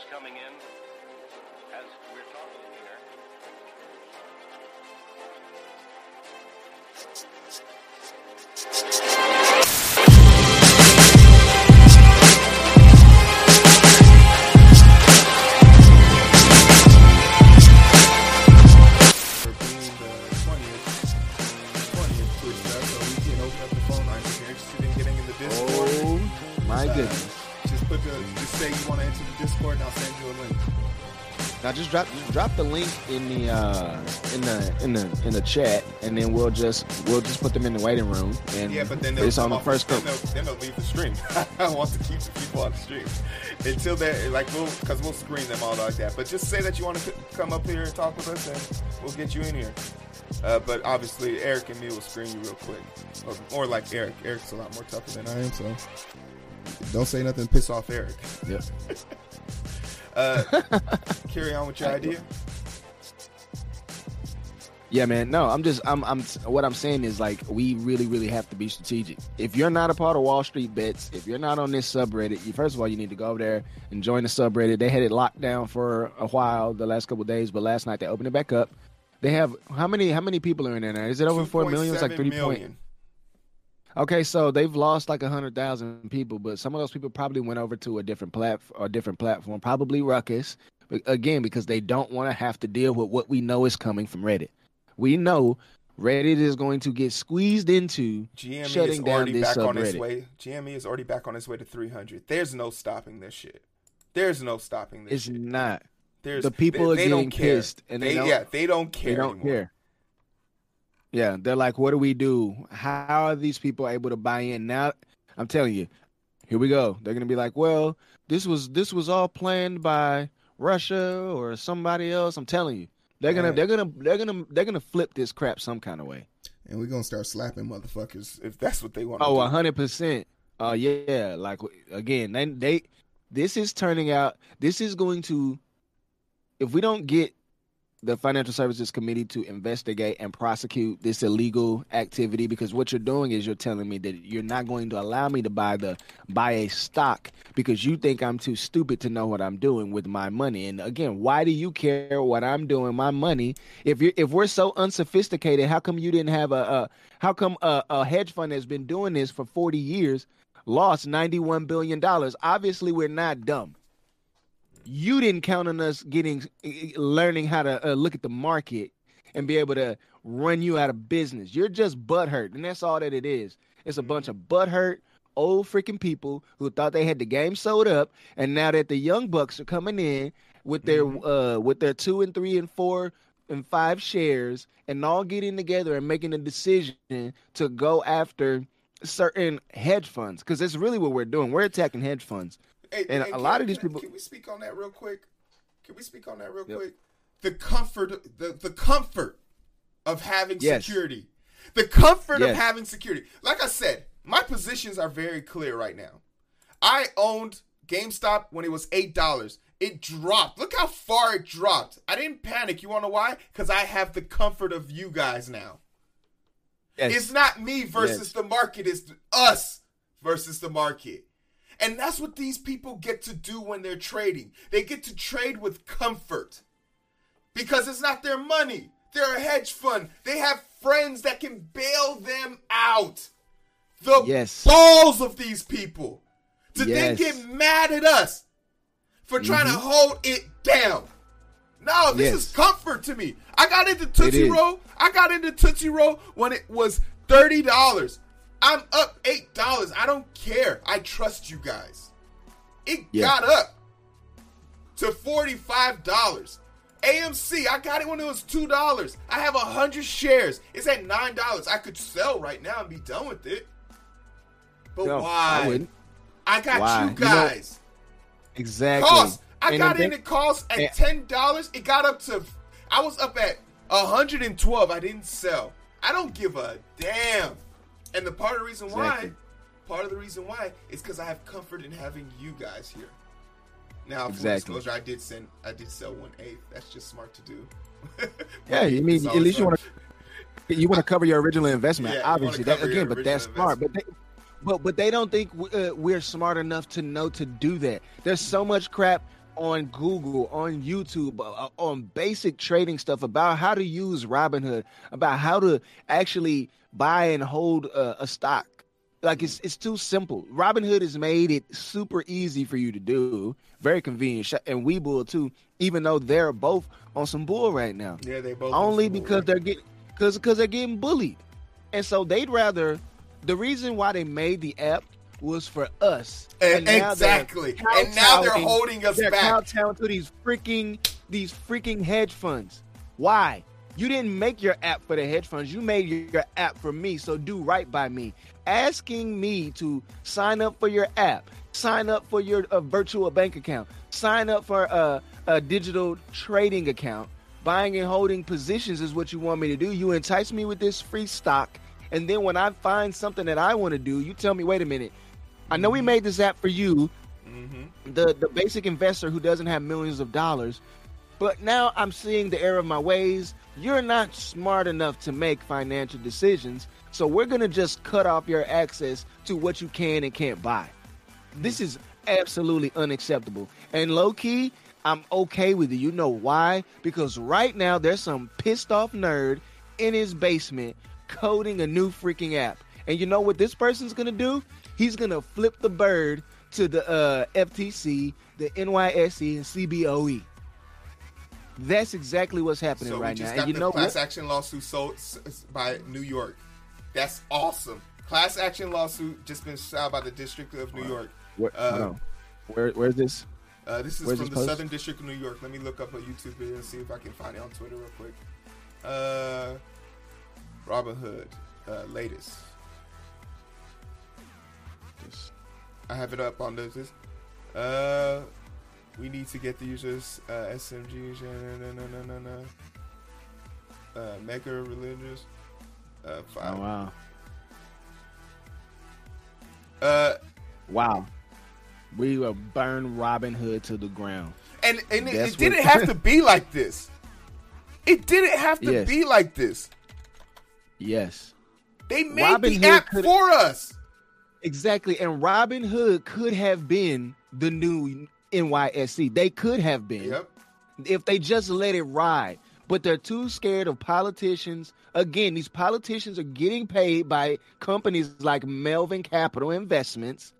folks coming in as we're talking here. for just drop just drop the link in the uh in the in the in the chat, and then we'll just we'll just put them in the waiting room. And Yeah, but then they'll it's on the first then they'll, then they'll leave the stream. I want to keep the people on the stream until they're like we'll because we'll screen them all like that. But just say that you want to come up here and talk with us, and we'll get you in here. Uh, but obviously, Eric and me will screen you real quick, or, or like Eric. Eric's a lot more tougher than I am, so don't say nothing. Piss off Eric. Yep. Uh, carry on with your idea. Yeah, man. No, I'm just I'm I'm what I'm saying is like we really really have to be strategic. If you're not a part of Wall Street Bets, if you're not on this subreddit, you first of all you need to go over there and join the subreddit. They had it locked down for a while the last couple days, but last night they opened it back up. They have how many how many people are in there now? Is it over four million? It's like 2.7 three point. Okay, so they've lost like a hundred thousand people, but some of those people probably went over to a different plat or different platform, probably Ruckus. But again, because they don't want to have to deal with what we know is coming from Reddit. We know Reddit is going to get squeezed into GME is shutting down already this back on its way. GME is already back on its way to 300. There's no stopping this shit. There's no stopping this It's shit. not. There's the people are they don't getting care. pissed, and they they yeah, they don't care. They don't anymore. care. Yeah, they're like, what do we do? How are these people able to buy in? Now, I'm telling you, here we go. They're gonna be like, well, this was this was all planned by Russia or somebody else. I'm telling you, they're gonna Right. they're gonna they're gonna they're gonna flip this crap some kind of way. And we're gonna start slapping motherfuckers if that's what they want. Oh, a hundred percent. Uh, yeah. Like again, they, they this is turning out. This is going to, if we don't get the Financial Services Committee to investigate and prosecute this illegal activity, because what you're doing is you're telling me that you're not going to allow me to buy the buy a stock because you think I'm too stupid to know what I'm doing with my money. And again, why do you care what I'm doing my money? If you if we're so unsophisticated, how come you didn't have a, a how come a, a hedge fund that's been doing this for 40 years lost 91 billion dollars? Obviously, we're not dumb. You didn't count on us getting learning how to uh, look at the market and be able to run you out of business. You're just butthurt, and that's all that it is. It's a bunch of butthurt old freaking people who thought they had the game sold up, and now that the young bucks are coming in with their uh with their two and three and four and five shares, and all getting together and making a decision to go after certain hedge funds because that's really what we're doing. We're attacking hedge funds. Hey, and hey, a lot of these people- Can we speak on that real quick? Can we speak on that real Yep. quick? The comfort, the the comfort of having Yes. security, the comfort of having security. Like I said, my positions are very clear right now. I owned GameStop when it was eight dollars. It dropped. Look how far it dropped. I didn't panic. You want to know why? Because I have the comfort of you guys now. Yes. It's not me versus Yes. the market. It's us versus the market. And that's what these people get to do when they're trading. They get to trade with comfort because it's not their money. They're a hedge fund. They have friends that can bail them out. The Yes. balls of these people to then get mad at us for trying to mm-hmm. hold it down. No, this Yes. is comfort to me. I got into Tootsie. Roll. I got into Tootsie Roll when it was thirty dollars. I'm up eight dollars. I don't care. I trust you guys. It Yeah. got up to forty-five dollars. AMC, I got it when it was two dollars. I have a hundred shares. It's at nine dollars. I could sell right now and be done with it. But No, why? I. I got Why? you You know- guys. Exactly. Cost. I And got in the cost at ten dollars. It got up to. I was up at hundred and twelve. I didn't sell. I don't give a damn. And the part of the reason Exactly. why, part of the reason why, is because I have comfort in having you guys here. Now, full Exactly. disclosure, I did send. I did sell one eighth. That's just smart to do. Yeah, you mean at least you want to you want to cover your original investment, Yeah, obviously. That, again, but that's original smart. But they, but but they don't think we- uh, we're smart enough to know to do that. There's so much crap on Google, on YouTube, uh, on basic trading stuff about how to use Robinhood, about how to actually buy and hold a, a stock. Like it's it's too simple. Robinhood has made it super easy for you to do, very convenient, and Webull too. Even though they're both on some bull right now, Yeah, they both only on because bull. they're getting because because they're getting bullied, and so they'd rather. The reason why they made the app was for us. And now exactly. And now they're holding us they're back. kowtowing to these freaking these freaking hedge funds. Why? You didn't make your app for the hedge funds. You made your, your app for me. So do right by me. Asking me to sign up for your app, sign up for your uh, virtual bank account, sign up for a, a digital trading account, buying and holding positions is what you want me to do. You entice me with this free stock, and then when I find something that I want to do, you tell me, wait a minute. I know we made this app for you, Mm-hmm. the the basic investor who doesn't have millions of dollars. But now I'm seeing the error of my ways. You're not smart enough to make financial decisions, so we're gonna just cut off your access to what you can and can't buy. This is absolutely unacceptable. And low key, I'm okay with it. You know why? Because right now there's some pissed off nerd in his basement coding a new freaking app. And you know what this person's gonna do? He's gonna flip the bird to the uh, FTC, the NYSE, and CBOE. That's exactly what's happening So we right just now. got And you the know class what? action lawsuit sold by New York. That's awesome. Class action lawsuit just been filed by the District of New York. Where, uh, on. Where, where's this? Uh, this is Where's from this the post? Southern District of New York. Let me look up a YouTube video and see if I can find it on Twitter real quick. Uh, Robin Hood, uh, latest. I have it up on this. Uh, we need to get the users uh, SMGs. No, no, no, no, no. Uh, mega religious. Uh, five. Oh, wow. Uh, Wow. We will burn Robin Hood to the ground. and and it, it didn't have to be like this. It didn't have to Yes. be like this. Yes. They made Robin the Hood app for us. Exactly. And Robin Hood could have been the new NYSC. They could have been Yep. if they just let it ride. But they're too scared of politicians. Again, these politicians are getting paid by companies like Melvin Capital Investments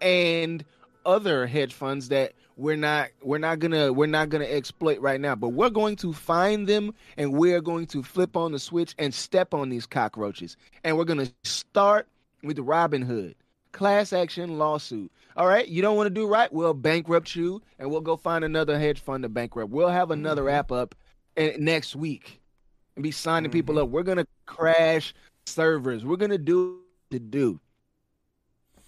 and other hedge funds that we're not we're not gonna we're not gonna exploit right now. But we're going to find them and we're going to flip on the switch and step on these cockroaches. And we're gonna start with Robin Hood. Class action lawsuit. All right, you don't want to do right? We'll bankrupt you and we'll go find another hedge fund to bankrupt. We'll have another app up eh, next week and be signing people up. We're gonna crash servers. We're gonna do to do.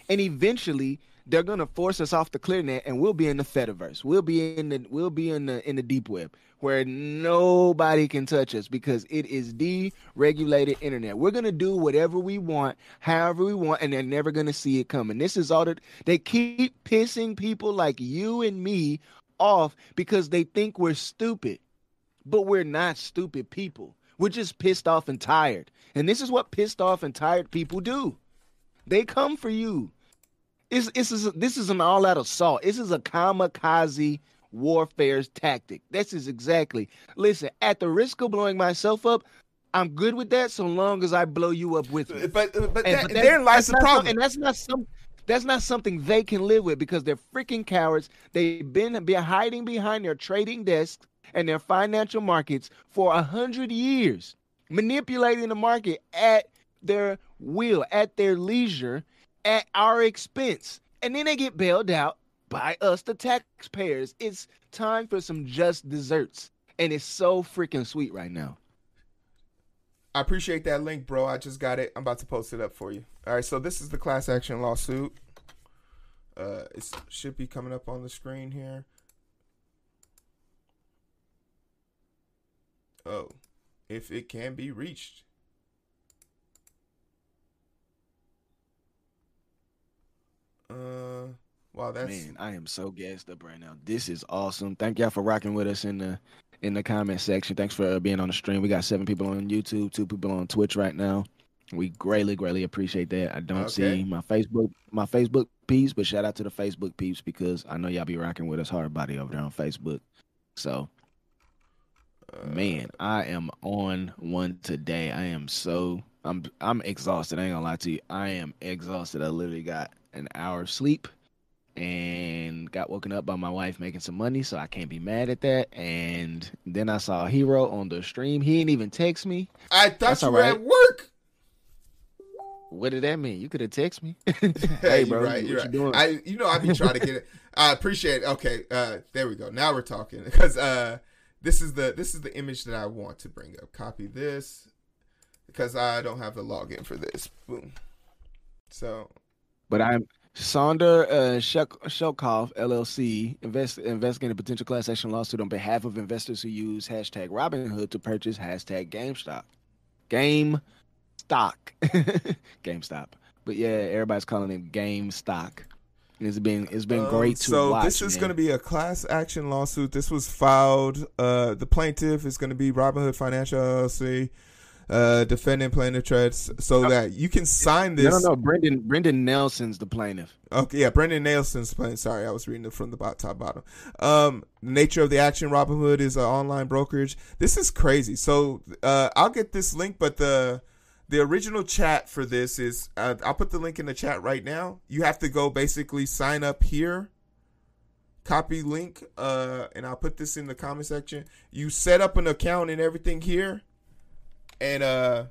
And eventually they're gonna force us off the ClearNet and we'll be in the Fediverse. We'll be in the we'll be in the in the deep web where nobody can touch us because it is deregulated internet. We're gonna do whatever we want, however we want, and they're never gonna see it coming. This is all that they keep pissing people like you and me off because they think we're stupid. But we're not stupid people. We're just pissed off and tired. And this is what pissed off and tired people do. They come for you. It's, it's, this is an all-out assault. This is a kamikaze warfare tactic. This is exactly. Listen, at the risk of blowing myself up, I'm good with that so long as I blow you up with me. But but, And- that, but that- therein lies the not some- problem. and that's not some. That's not something they can live with because they're freaking cowards. They've been, been hiding behind their trading desks and their financial markets for a hundred years, manipulating the market at their will, at their leisure, at our expense, and then they get bailed out by us, the taxpayers. It's time for some just desserts, and it's so freaking sweet right now. I appreciate that link, bro. I just got it. I'm about to post it up for you. All right, so this is the class action lawsuit. Uh, it should be coming up on the screen here. Oh, if it can be reached. Uh, wow, that's Man, I am so gassed up right now. This is awesome. Thank y'all for rocking with us in the in the comment section. Thanks for uh, being on the stream. We got seven people on YouTube, two people on Twitch right now. We greatly, greatly appreciate that. I don't Okay. see my Facebook, my Facebook peeps, but shout out to the Facebook peeps because I know y'all be rocking with us hard body over there on Facebook. So, Uh, man, I am on one today. I am so I'm I'm exhausted. I ain't gonna lie to you. I am exhausted. I literally got an hour of sleep and got woken up by my wife making some money, so I can't be mad at that. And then I saw a Heero on the stream. He didn't even text me. I thought That's you were right. at work. What did that mean? You could have texted me. hey, bro, right. what You're you right. doing? I, you know, I be trying to get it. I appreciate. It. Okay, uh, there we go. Now we're talking because uh, this is the this is the image that I want to bring up. Copy this because I don't have the login for this. Boom. So But I'm Sonder uh, Shelkoff LLC invest, investigating a potential class action lawsuit on behalf of investors who use hashtag Robinhood to purchase hashtag GameStop. Game stock. GameStop. But yeah, everybody's calling it Game Stock. And It's been it's been Um, great to so watch. this is going to be a class action lawsuit. This was filed. Uh, the plaintiff is going to be Robinhood Financial LLC. Uh, defendant plaintiff trades so that you can sign this. no, no, no. Brendan Brendan Nelson's the plaintiff. Okay, yeah, Brendan Nelson's playing. Sorry, I was reading it from the bot, top bottom. Um, nature of the action. Robinhood is an online brokerage. This is crazy. So uh, I'll get this link, but the the original chat for this is uh, I'll put the link in the chat right now. You have to go basically sign up here. Copy link, uh, and I'll put this in the comment section. You set up an account and everything here, and uh,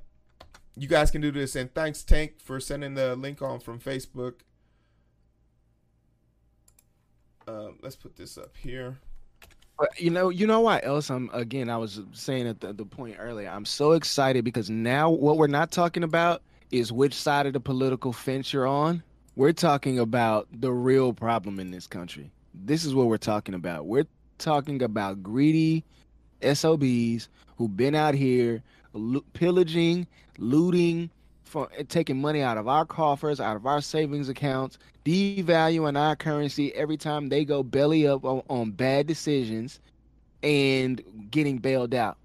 you guys can do this. And thanks, Tank, for sending the link on from Facebook. Um, let's put this up here. You know, you know why else I'm again I was saying at the, the point earlier. I'm so excited because now what we're not talking about is which side of the political fence you're on. We're talking about the real problem in this country. This is what we're talking about. We're talking about greedy SOBs who've been out here pillaging, looting, for, taking money out of our coffers, out of our savings accounts, devaluing our currency every time they go belly up on, on bad decisions and getting bailed out.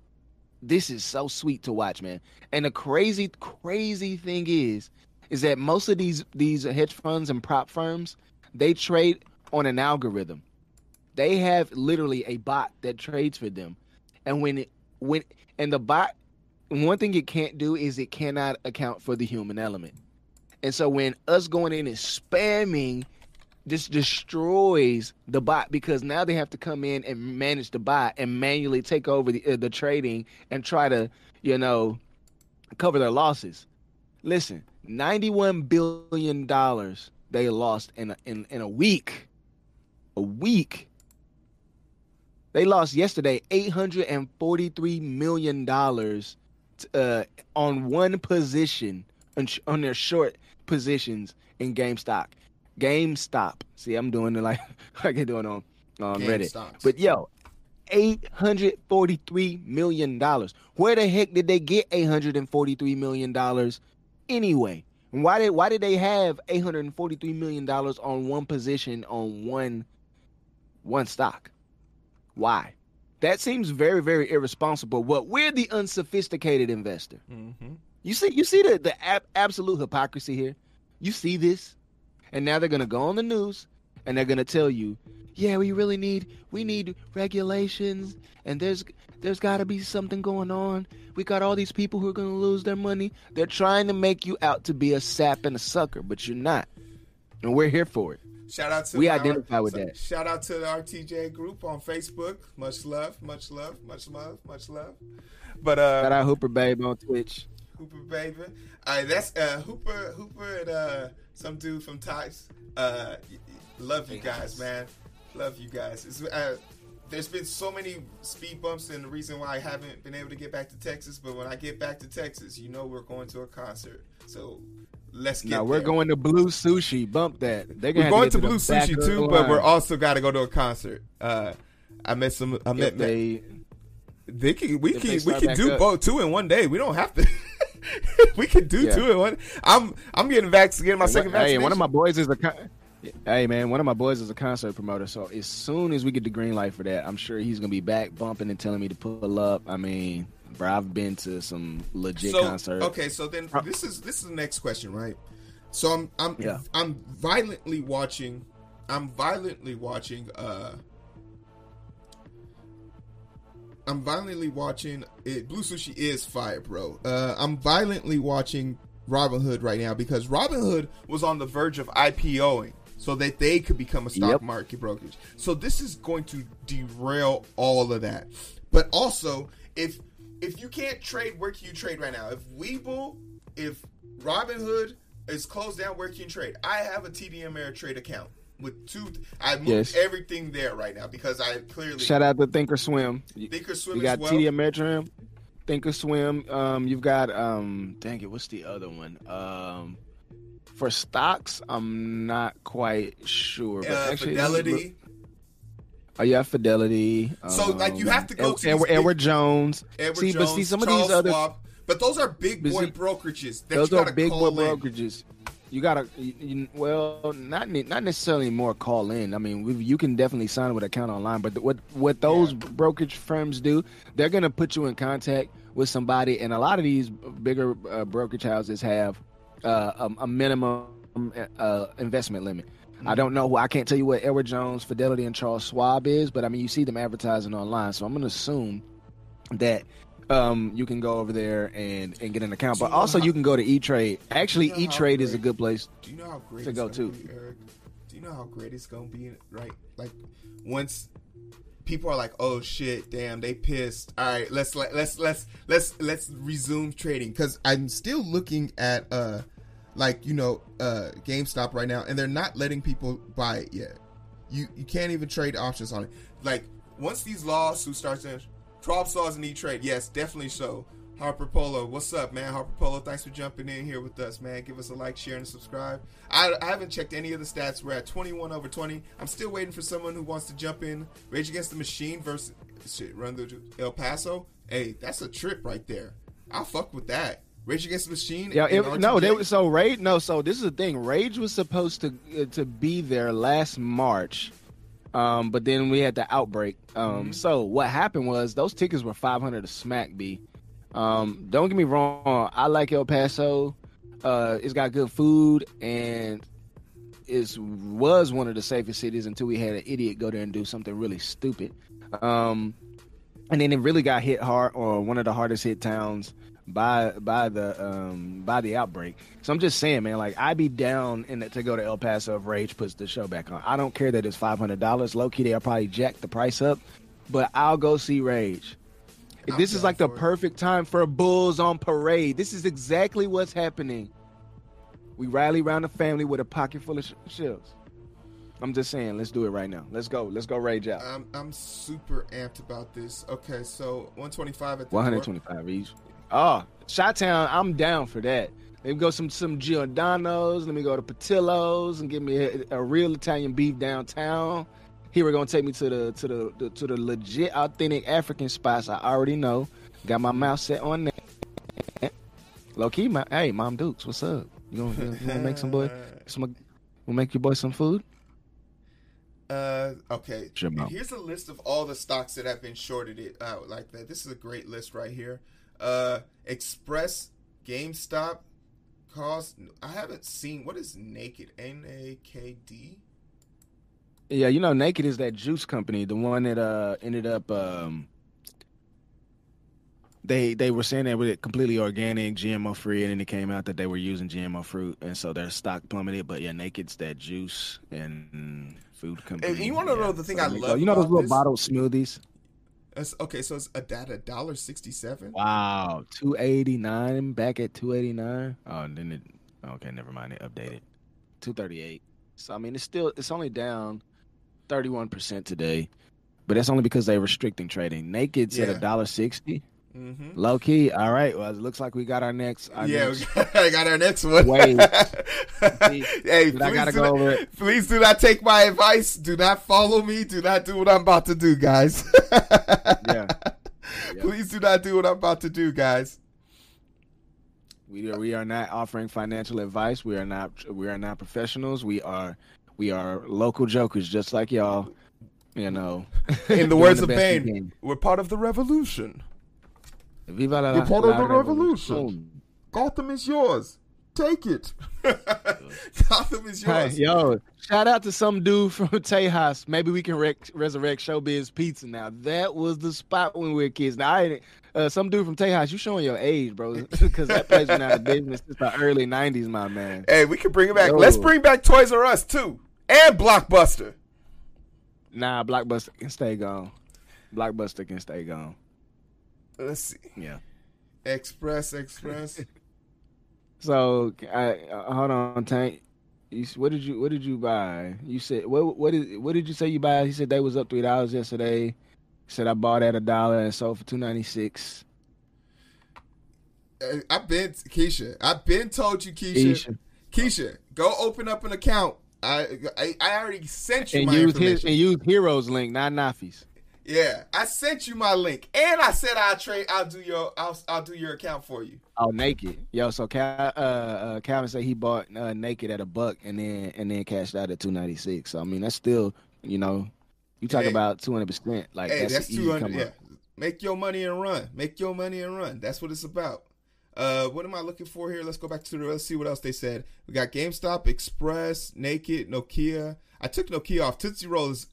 This is so sweet to watch, man. And the crazy, crazy thing is, is that most of these these hedge funds and prop firms, they trade on an algorithm. They have literally a bot that trades for them, and when it when and the bot, one thing it can't do is it cannot account for the human element. And so when us going in and spamming just destroys the bot because now they have to come in and manage the bot and manually take over the, uh, the trading and try to, you know, cover their losses. Listen, 91 billion dollars they lost in a, in in a week. A week. They lost yesterday 843 million dollars uh, on one position on, sh- on their short positions in GameStop. GameStop. See, I'm doing it like like I'm doing on on Reddit. But yo, eight hundred forty-three million dollars. Where the heck did they get eight hundred and forty-three million dollars anyway? And Why did why did they have eight hundred and forty-three million dollars on one position on one one stock? Why? That seems very very irresponsible. But we're the unsophisticated investor. Mm-hmm. You see, you see the the ab- absolute hypocrisy here. You see this, and now they're gonna go on the news and they're gonna tell you, yeah, we really need we need regulations, and there's there's got to be something going on. We got all these people who are gonna lose their money. They're trying to make you out to be a sap and a sucker, but you're not, and we're here for it. Shout out to We my- identify with that. Shout out to the RTJ group on Facebook. Much love, much love, much love, much love. But uh, Shout uh, out Hooper Babe on Twitch. Hooper baby, all right, that's uh, Hooper, Hooper, and uh, some dude from Tice. Uh, y- y- love you guys, man. Love you guys. It's, uh, there's been so many speed bumps, and the reason why I haven't been able to get back to Texas. But when I get back to Texas, you know we're going to a concert. So let's get. Now we're there. going to Blue Sushi. Bump that. They're We're going to get Blue Sushi too, but we're also got to go to a concert. Uh, I met some. I met. if they they can. We can. We can do up. both two in one day. We don't have to. we can do Yeah. two in one. I'm. I'm getting vaccinated. Getting my And second what- Hey, one of my boys is a. Con- hey man, one of my boys is a concert promoter. So as soon as we get the green light for that, I'm sure he's gonna be back bumping and telling me to pull up. I mean, bro. I've been to some legit so concerts. okay, so then this is this is the next question, right? So I'm I'm Yeah. I'm violently watching I'm violently watching uh I'm violently watching it Blue Sushi is fire, bro. Uh I'm violently watching Robinhood right now because Robinhood was on the verge of IPOing so that they could become a stock Yep. market brokerage. So this is going to derail all of that. But also, if if you can't trade, where can you trade right now? If Webull, if Robinhood is closed down, where can you trade? I have a TD Ameritrade account with two. I moved Yes. everything there right now because I clearly Shout out to Thinkorswim. Thinkorswim you got as well. TD Ameritrade, Thinkorswim. Um, you've got um, dang it, what's the other one? Um, for stocks, I'm not quite sure. But uh, actually, Fidelity. Oh yeah, Fidelity. So, like, you have to go to Edward, Edward Jones. Edward see, Jones, but see some Charles of these other Schwab. but those are big boy see, brokerages those you are big boy in. brokerages. You gotta, you, you- well, not not necessarily more call in. I mean, we, you can definitely sign with an account online, but what what those Yeah. brokerage firms do, they're gonna put you in contact with somebody, and a lot of these bigger uh, brokerage houses have uh, a, a minimum uh, investment limit. I don't know. I can't tell you what Edward Jones, Fidelity, and Charles Schwab is, but I mean, you see them advertising online, so I'm gonna assume that um, you can go over there and, and get an account. Do But you also, how- you can go to E Trade. Actually, you E know how Trade is a good place. Do you know how great to go to. be, Eric? Do you know how great it's gonna be? Right, like once people are like, "Oh shit, damn, they pissed." All right, let's let let's let's let's let's resume trading because I'm still looking at uh like you know uh GameStop right now, and they're not letting people buy it yet. You you can't even trade options on it. Like once these lawsuits start saying drop saws and e trade, yes, definitely so. Harper Polo, what's up, man? Harper Polo, thanks for jumping in here with us, man. Give us a like, share, and subscribe. I, I haven't checked any of the stats. We're at 21 over 20. I'm still waiting for someone who wants to jump in. Rage Against the Machine versus shit, run through El Paso. Hey, that's a trip right there. I'll fuck with that. Rage Against the Machine. Yeah, it, no, they were so Rage. No, so this is the thing. Rage was supposed to uh, to be there last March, um, but then we had the outbreak. Um, Mm-hmm. So what happened was those tickets were five hundred to Smack B. Um, don't get me wrong, I like El Paso. Uh, it's got good food and it was one of the safest cities until we had an idiot go there and do something really stupid. Um, and then it really got hit hard, or one of the hardest hit towns by by the um by the outbreak. So I'm just saying, man, like I'd be down in it to go to El Paso if Rage puts the show back on. I don't care that it's five hundred dollars. Low key, they'll probably jack the price up, but I'll go see Rage. This is like the it. perfect time for Bulls on parade. This is exactly what's happening. We rally around the family with a pocket full of sh- shells. I'm just saying, let's do it right now. Let's go. Let's go rage out. I'm, I'm super amped about this. Okay, so 125 at the door. 125 each. Ah, oh, Chi-Town, I'm down for that. Let me go some some Giordano's. Let me go to Portillo's and get me a, a real Italian beef downtown. Here we're gonna take me to the to the, the to the legit authentic African spots I already know. Got my mouth set on that. Low key, my hey, Mom Dukes, what's up? You gonna, you gonna make some boy some we'll make your boy some food? Uh, okay. Here's a list of all the stocks that have been shorted it out like that. This is a great list right here. Uh, Express, GameStop, cost. I haven't seen what is Naked. N A K D. Yeah, you know, Naked is that juice company, the one that uh ended up um they they were saying they were completely organic, GMO free, and then it came out that they were using GMO fruit, and so their stock plummeted. But yeah, Naked's that juice and food company. And you wanna know the thing So I love You know those little this? bottled smoothies? That's okay. So it's a data dollar sixty seven. Wow, two eighty nine back at two eighty nine. Oh, and then it. Okay, never mind. It updated. Two thirty eight. So I mean, it's still it's only down thirty one percent today, but that's only because they're restricting trading. Naked's at Yeah. a dollar sixty. Mm-hmm. Low key. All right. Well, it looks like we got our next. Our Yeah, next- we got, I got our next one. Wait. hey, But I please gotta do go not- over it. Please do not take my advice. Do not follow me. Do not do what I'm about to do, guys. Yeah. Please do not do what I'm about to do, guys. We are, we are not offering financial advice. We are not we are not professionals. We are we are local jokers just like y'all. You know. In the words the of Bane, we're part of the revolution. Viva la, You're part la of the revolution. revolution. Gotham is yours. Take it. Gotham is Hey, yours. yo, shout out to some dude from Tejas. Maybe we can rec- resurrect Showbiz Pizza now. That was the spot when we were kids. Now, I uh, some dude from Tejas, you showing your age, bro, because that place been out of business since the early '90s, my man. Hey, we can bring it back. Yo. Let's bring back Toys R Us too, and Blockbuster. Nah, Blockbuster can stay gone. Blockbuster can stay gone. Let's see. Yeah. Express, Express. So, I, uh, hold on, Tank. You, what did you What did you buy? You said what? What did What did you say you buy? He said they was up three dollars yesterday. He said I bought at a dollar and sold for two ninety six. Uh, I've been Keisha. I've been told you, Keisha. Keisha, go open up an account. I I, I already sent you And my use his information. and use Heero's link, not Nafi's. yeah, I sent you my link, and I said I'll trade. I'll do your. I'll I'll do your account for you. Oh, naked, yo. So Cal, uh, uh, Calvin said he bought uh, naked at a buck and then and then cashed out at two ninety six. So I mean, that's still you know, you talk Hey. about two hundred percent. Like hey, that's, that's easy two hundred. Yeah, up. make your money and run. Make your money and run. That's what it's about. Uh, what am I looking for here? Let's go back to the. Let's see what else they said. We got GameStop, Express, Naked, Nokia. I took Nokia off. Tootsie Roll is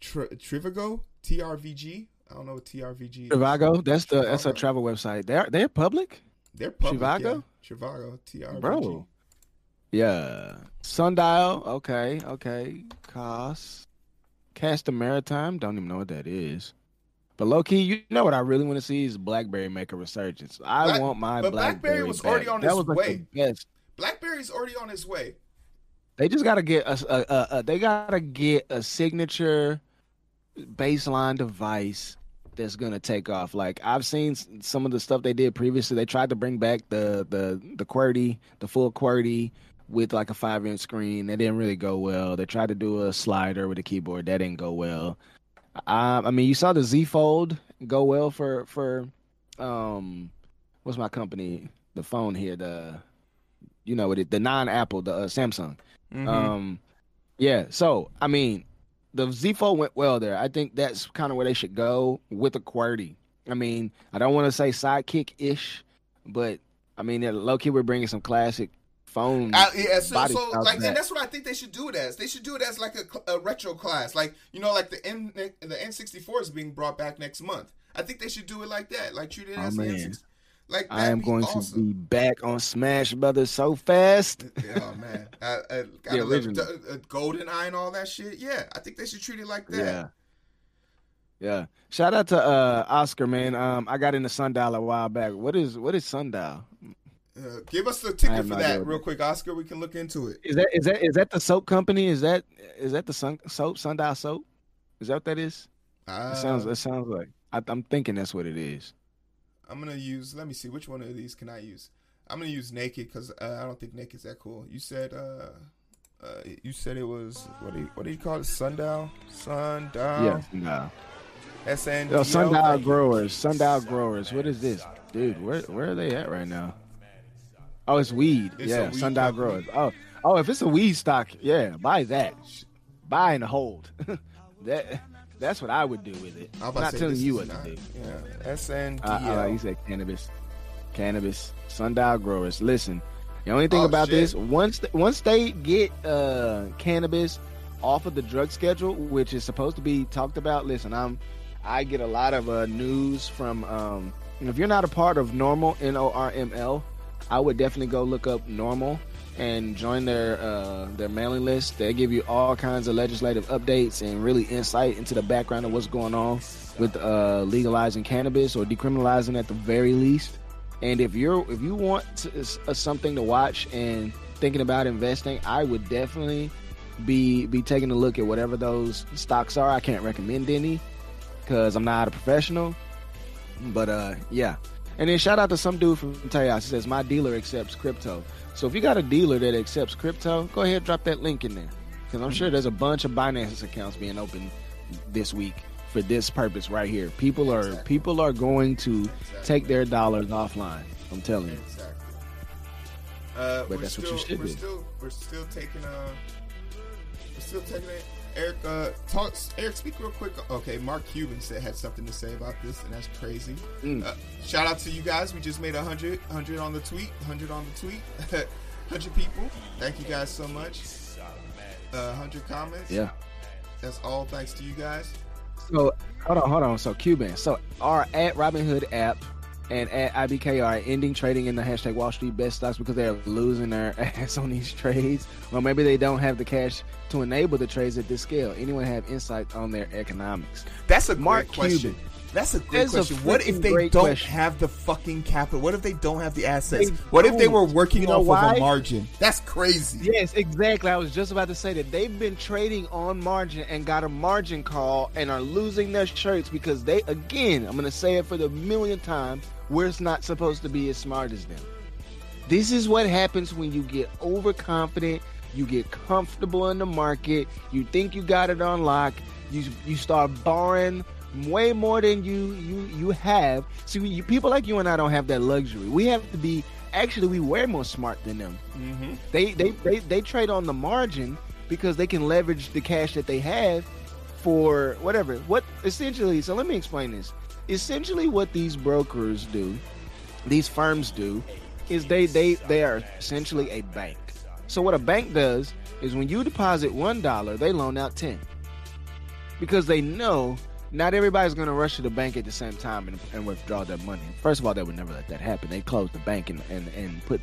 tr- Trivago, TRVG. I don't know what TRVG. is. Trivago, that's the that's a travel website. They're they're public, They're public. Trivago? Yeah. Trivago, TRVG. bro. Yeah, Sundial. Okay, okay. Cost. Castor Maritime. Don't even know what that is. But low key, you know what I really want to see is BlackBerry make a resurgence. I Black- want my but BlackBerry. BlackBerry was back. already on that like way. Best. BlackBerry's already on its way. They just got to get a, a, a, a they got to get a signature baseline device that's gonna take off. Like I've seen some of the stuff they did previously. They tried to bring back the the the QWERTY, the full QWERTY with like a five inch screen. That didn't really go well. They tried to do a slider with a keyboard. That didn't go well. Um, I mean, you saw the Z Fold go well for for um, what's my company? The phone here, the you know what it the non Apple, the uh, Samsung. Mhm. Um, yeah. So I mean, the Z Fold went well there. I think that's kind of where they should go with a QWERTY. I mean, I don't want to say sidekick ish, but I mean, low key we're bringing some classic phone. I, yeah, so, so like, back. and that's what I think they should do it as. They should do it as like a, a retro class, like you know, like the N the N sixty four is being brought back next month. I think they should do it like that, like treat it Oh, as man. N sixty. Like I am going awesome. to be back on Smash Brothers so fast. oh man, I, I gotta love uh, Golden Eye and all that shit. Yeah, I think they should treat it like that. Yeah. Yeah. Shout out to uh Oscar, man. Um I got into Sundial a while back. What is what is Sundial? Uh, give us the ticket for that real quick, Oscar. We can look into it. Is that is that is that the soap company? Is that is that the sun, soap Sundial soap? Is that what that is? Uh, It sounds it sounds like I, I'm thinking that's what it is. I'm gonna use. Let me see which one of these can I use. I'm gonna use naked because uh, I don't think naked's that cool. You said uh, uh, you said it was what do you what do you call it? Sundial, sundial, yeah, Sundial. SN. Sundial growers, Sundial growers. What is this, dude? Where where are they at right now? Oh, it's weed. It's yeah, weed Sundial growers. Oh, oh, if it's a weed stock, yeah, buy that. Buy and hold. that that's what I would do with it. I'm I'm not telling you what not- to do. Yeah, SNDL. Uh, uh, you said cannabis, cannabis, sundial growers. Listen, the only thing Oh, about shit. this once once they get uh, cannabis off of the drug schedule, which is supposed to be talked about. Listen, I'm I get a lot of uh, news from. Um, if you're not a part of NORML N O R M L, I would definitely go look up NORML and join their uh, their mailing list. They give you all kinds of legislative updates and really insight into the background of what's going on with uh, legalizing cannabis or decriminalizing at the very least. And if you're if you want to, uh, something to watch and thinking about investing, I would definitely be be taking a look at whatever those stocks are. I can't recommend any because I'm not a professional. But uh, yeah. And then shout out to some dude from Tejas. He says my dealer accepts crypto. So if you got a dealer that accepts crypto, go ahead and drop that link in there because I'm sure there's a bunch of Binance accounts being opened this week for this purpose right here. People are Exactly. people are going to take their dollars offline. I'm telling you. Exactly. Uh, But that's what you should we're do. Still, we're still taking uh, we're still taking it. Eric, uh, talk. Eric, speak real quick. Okay, Mark Cuban said had something to say about this, and that's crazy. Mm. Uh, shout out to you guys. We just made a hundred, hundred on the tweet, hundred on the tweet, hundred people. Thank you guys so much. Uh, hundred comments. Yeah. That's all thanks to you guys. So hold on, hold on. So Cuban. So our at Robinhood app and at IBK are ending trading in the hashtag Wall Street Bets stocks because they're losing their ass on these trades, or maybe they don't have the cash to enable the trades at this scale. Anyone have insight on their economics? That's a Mark great question. That's a great That's a question. what if they don't question. have the fucking capital? What if they don't have the assets? They what if they were working You know off why? of a margin? That's crazy. Yes, exactly. I was just about to say that they've been trading on margin and got a margin call and are losing their shirts because they, again, I'm going to say it for the millionth time, we're not supposed to be as smart as them. This is what happens when you get overconfident, you get comfortable in the market, you think you got it on lock, you you start borrowing way more than you you you have. See, you, people like you and I don't have that luxury. We have to be actually we we're more smart than them. Mm-hmm. They, they they they trade on the margin because they can leverage the cash that they have for whatever. What essentially? So let me explain this. Essentially, what these brokers do, these firms do, is they they they are essentially a bank. So what a bank does is when you deposit one dollar, they loan out ten because they know not everybody's going to rush to the bank at the same time and, and withdraw their money. First of all, they would never let that happen. They close the bank and, and, and put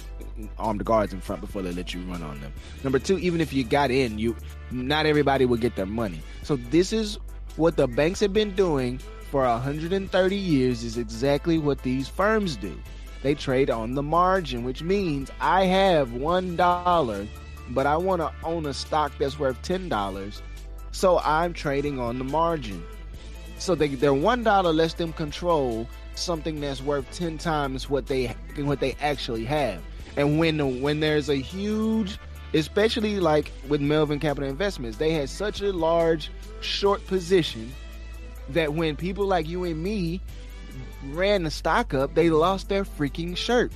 armed guards in front before they let you run on them. Number two, even if you got in, you not everybody would get their money. So this is what the banks have been doing for 130 years is exactly what these firms do. They trade on the margin, which means I have one dollar, but I want to own a stock that's worth ten dollars, so I'm trading on the margin. So they, their one dollar lets them control something that's worth ten times what they what they actually have. And when when there's a huge, especially like with Melvin Capital Investments, they had such a large short position that when people like you and me ran the stock up, they lost their freaking shirt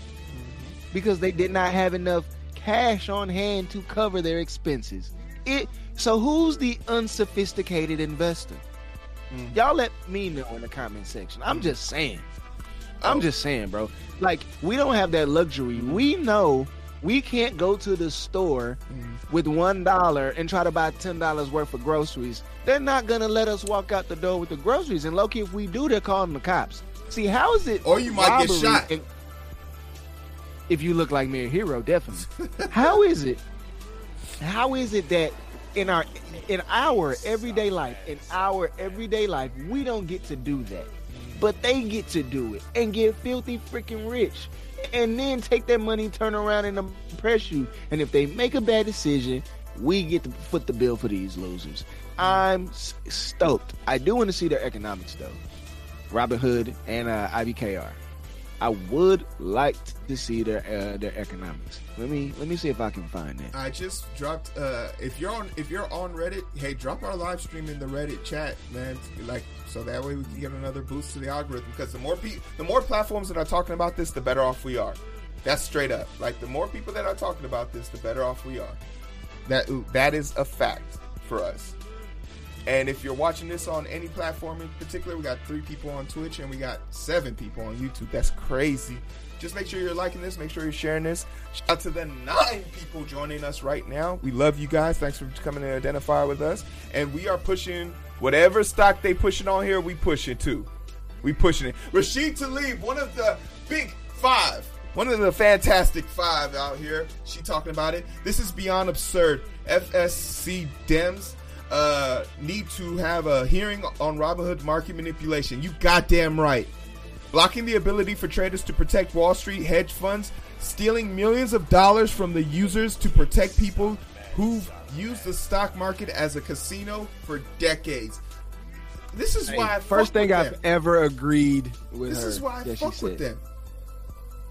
because they did not have enough cash on hand to cover their expenses. It so who's the unsophisticated investor? Mm-hmm. Y'all let me know in the comment section. I'm just saying. I'm Oh. just saying, bro. Like we don't have that luxury. We know we can't go to the store mm. with one dollar and try to buy ten dollars worth of groceries. They're not gonna let us walk out the door with the groceries. And Loki, if we do, they're calling the cops. See, how is it? Or you might get shot. and- if you look like me a hero, definitely. how is it? How is it that in our in our everyday life, in our everyday life, we don't get to do that, mm. but they get to do it and get filthy freaking rich, and then take that money, turn around and impress you. And if they make a bad decision, we get to foot the bill for these losers. I'm stoked. I do want to see their economics though. Robin Hood and uh, IBKR. I would like to see their uh, their economics. Let me let me see if I can find that. I just dropped. Uh, if you're on, if you're on Reddit, hey, drop our live stream in the Reddit chat, man. Like, so that way we can get another boost to the algorithm. Because the more pe- the more platforms that are talking about this, the better off we are. That's straight up. Like, the more people that are talking about this, the better off we are. That that is a fact for us. And if you're watching this on any platform in particular, we got three people on Twitch and we got seven people on YouTube. That's crazy. Just make sure you're liking this. Make sure you're sharing this. Shout out to the nine people joining us right now. We love you guys. Thanks for coming and identify with us. And we are pushing whatever stock they pushing on here. We pushing too. We pushing it. Rashida Tlaib, one of the big five, one of the fantastic five out here. She talking about it. This is beyond absurd. FSC Dems uh, need to have a hearing on Robinhood market manipulation. You goddamn right. Blocking the ability for traders to protect Wall Street hedge funds, stealing millions of dollars from the users to protect people who've used the stock market as a casino for decades. This is why I First thing I've them. ever agreed with This her. is why I fuck with said. them.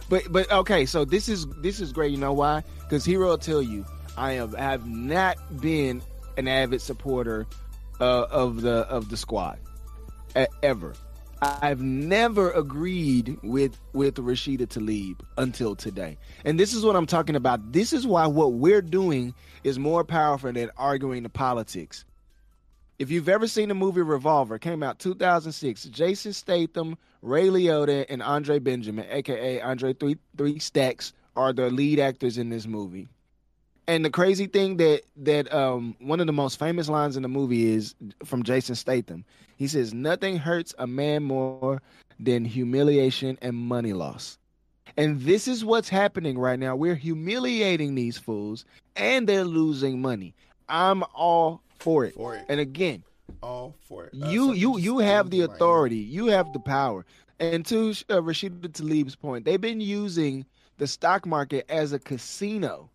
But but okay, so this is this is great. You know why? Because Heero will tell you I have have not been an avid supporter uh, of the of the squad ever. I've never agreed with with Rashida Tlaib until today, and this is what I'm talking about. This is why what we're doing is more powerful than arguing the politics. If you've ever seen the movie Revolver, came out 2006. Jason Statham, Ray Liotta, and Andre Benjamin, aka Andre Three Three Stacks, are the lead actors in this movie. And the crazy thing that that um one of the most famous lines in the movie is from Jason Statham. He says, "Nothing hurts a man more than humiliation and money loss." And this is what's happening right now. We're humiliating these fools, and they're losing money. I'm all for it. For it. And again, All for it. You you you have the authority you have the power and to uh, rashida tlaib's point they've been using the stock market as a casino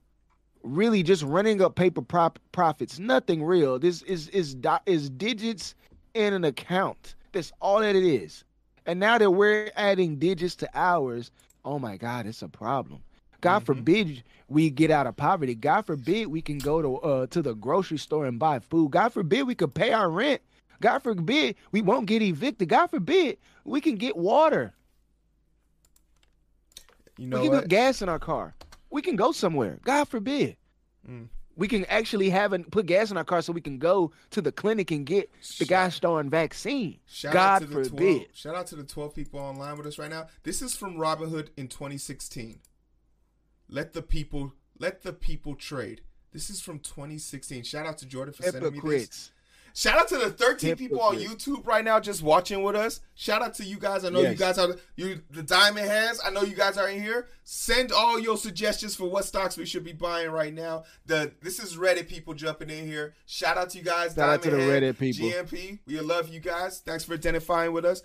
really just running up paper prop- profits nothing real this is is is digits in an account that's all that it is and now that we're adding digits to ours oh my god it's a problem god Mhm. forbid we get out of poverty god forbid we can go to uh to the grocery store and buy food god forbid we could pay our rent God forbid we won't get evicted. God forbid we can get water. You know we can what? get gas in our car. We can go somewhere. God forbid. Mm. We can actually have and put gas in our car so we can go to the clinic and get the guy starring vaccine. Shout God out to the forbid. 12, shout out to the 12 people online with us right now. This is from Robinhood in 2016. Let the people let the people trade. This is from 2016. Shout out to Jordan for sending me this. Shout out to the 13 people on. YouTube right now just watching with us. Shout out to you guys. I know you guys are you the diamond hands. I know you guys are in here. Send all your suggestions for what stocks we should be buying right now. The this is Reddit people jumping in here. Shout out to you guys. Shout out to the Hand, Reddit people. GME. We love you guys. Thanks for identifying with us.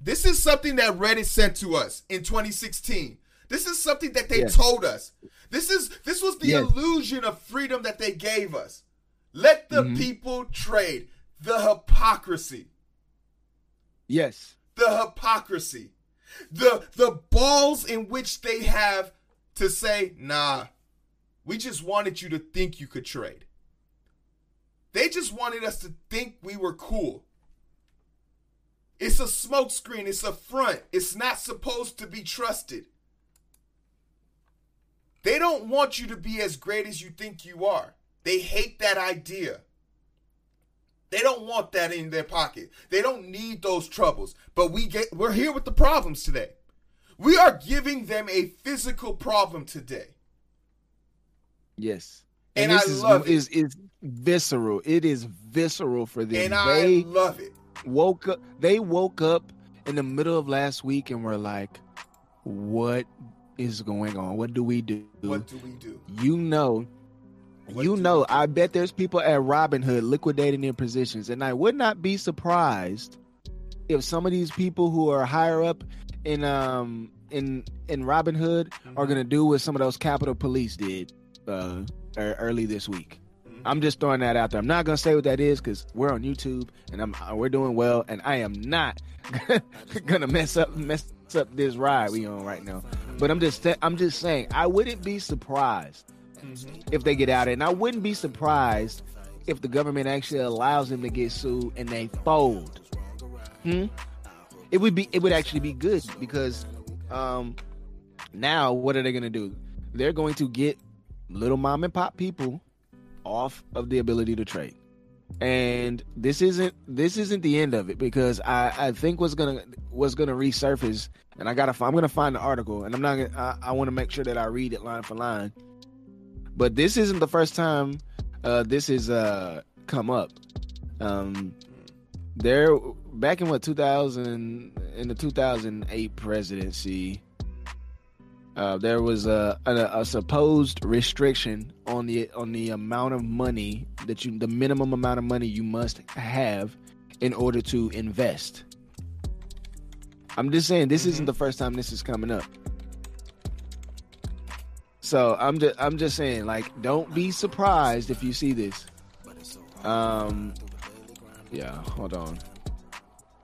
This is something that Reddit sent to us in 2016. This is something that they Yes. told us. This is this was the Yes. illusion of freedom that they gave us. Let the Mhm. people trade. The hypocrisy. Yes. The hypocrisy. The the balls in which they have to say, nah, we just wanted you to think you could trade. They just wanted us to think we were cool. It's a smokescreen, it's a front. It's not supposed to be trusted. They don't want you to be as great as you think you are. They hate that idea. They don't want that in their pocket. They don't need those troubles. But we get we're here with the problems today. We are giving them a physical problem today. Yes. And this I is, love it. is is visceral. It is visceral for them. And I love it. woke up they woke up in the middle of last week and were like, What is going on? What do we do? What do we do? you know What you know i bet there's people at robinhood liquidating their positions and i would not be surprised if some of these people who are higher up in um in in robinhood are Mhm. gonna do what some of those capitol police did uh early this week Mhm. i'm just throwing that out there i'm not gonna say what that is because we're on youtube and i'm uh, we're doing well and i am not gonna mess up mess up this ride we on right now but i'm just i'm just saying i wouldn't be surprised Mhm. if they get out, and I wouldn't be surprised if the government actually allows them to get sued and they fold. Hmm? It would be it would actually be good because um now what are they gonna do? They're going to get little mom and pop people off of the ability to trade. And this isn't this isn't the end of it because I, I think what's gonna what's gonna resurface and I gotta I'm gonna find the article and I'm not gonna I, I want to make sure that I read it line for line but this isn't the first time uh, this has uh, come up. Um, there, back in what 2000 in the 2008 presidency, uh, there was a, a, a supposed restriction on the on the amount of money that you the minimum amount of money you must have in order to invest. I'm just saying this isn't the first time this is coming up. So I'm just I'm just saying, like, don't be surprised if you see this. Um, yeah, hold on.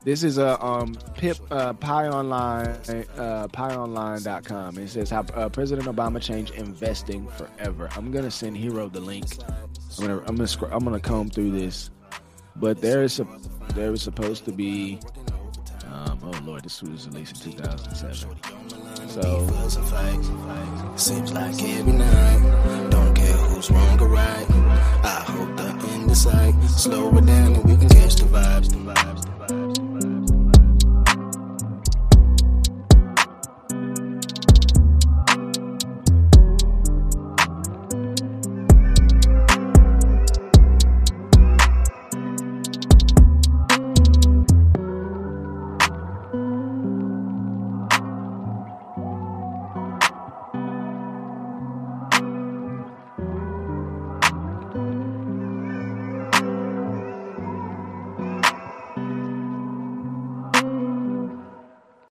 This is a um pip uh, pie online uh pieonline.com. It says how uh, President Obama changed investing forever. I'm gonna send Heero the link. I'm gonna I'm gonna I'm gonna comb through this, but there is a there is supposed to be um Oh lord, this was released in 2007. So seems like every night. Don't care who's wrong or right. I hope the end is sight. Slow it down and we can catch the vibes. The vibes.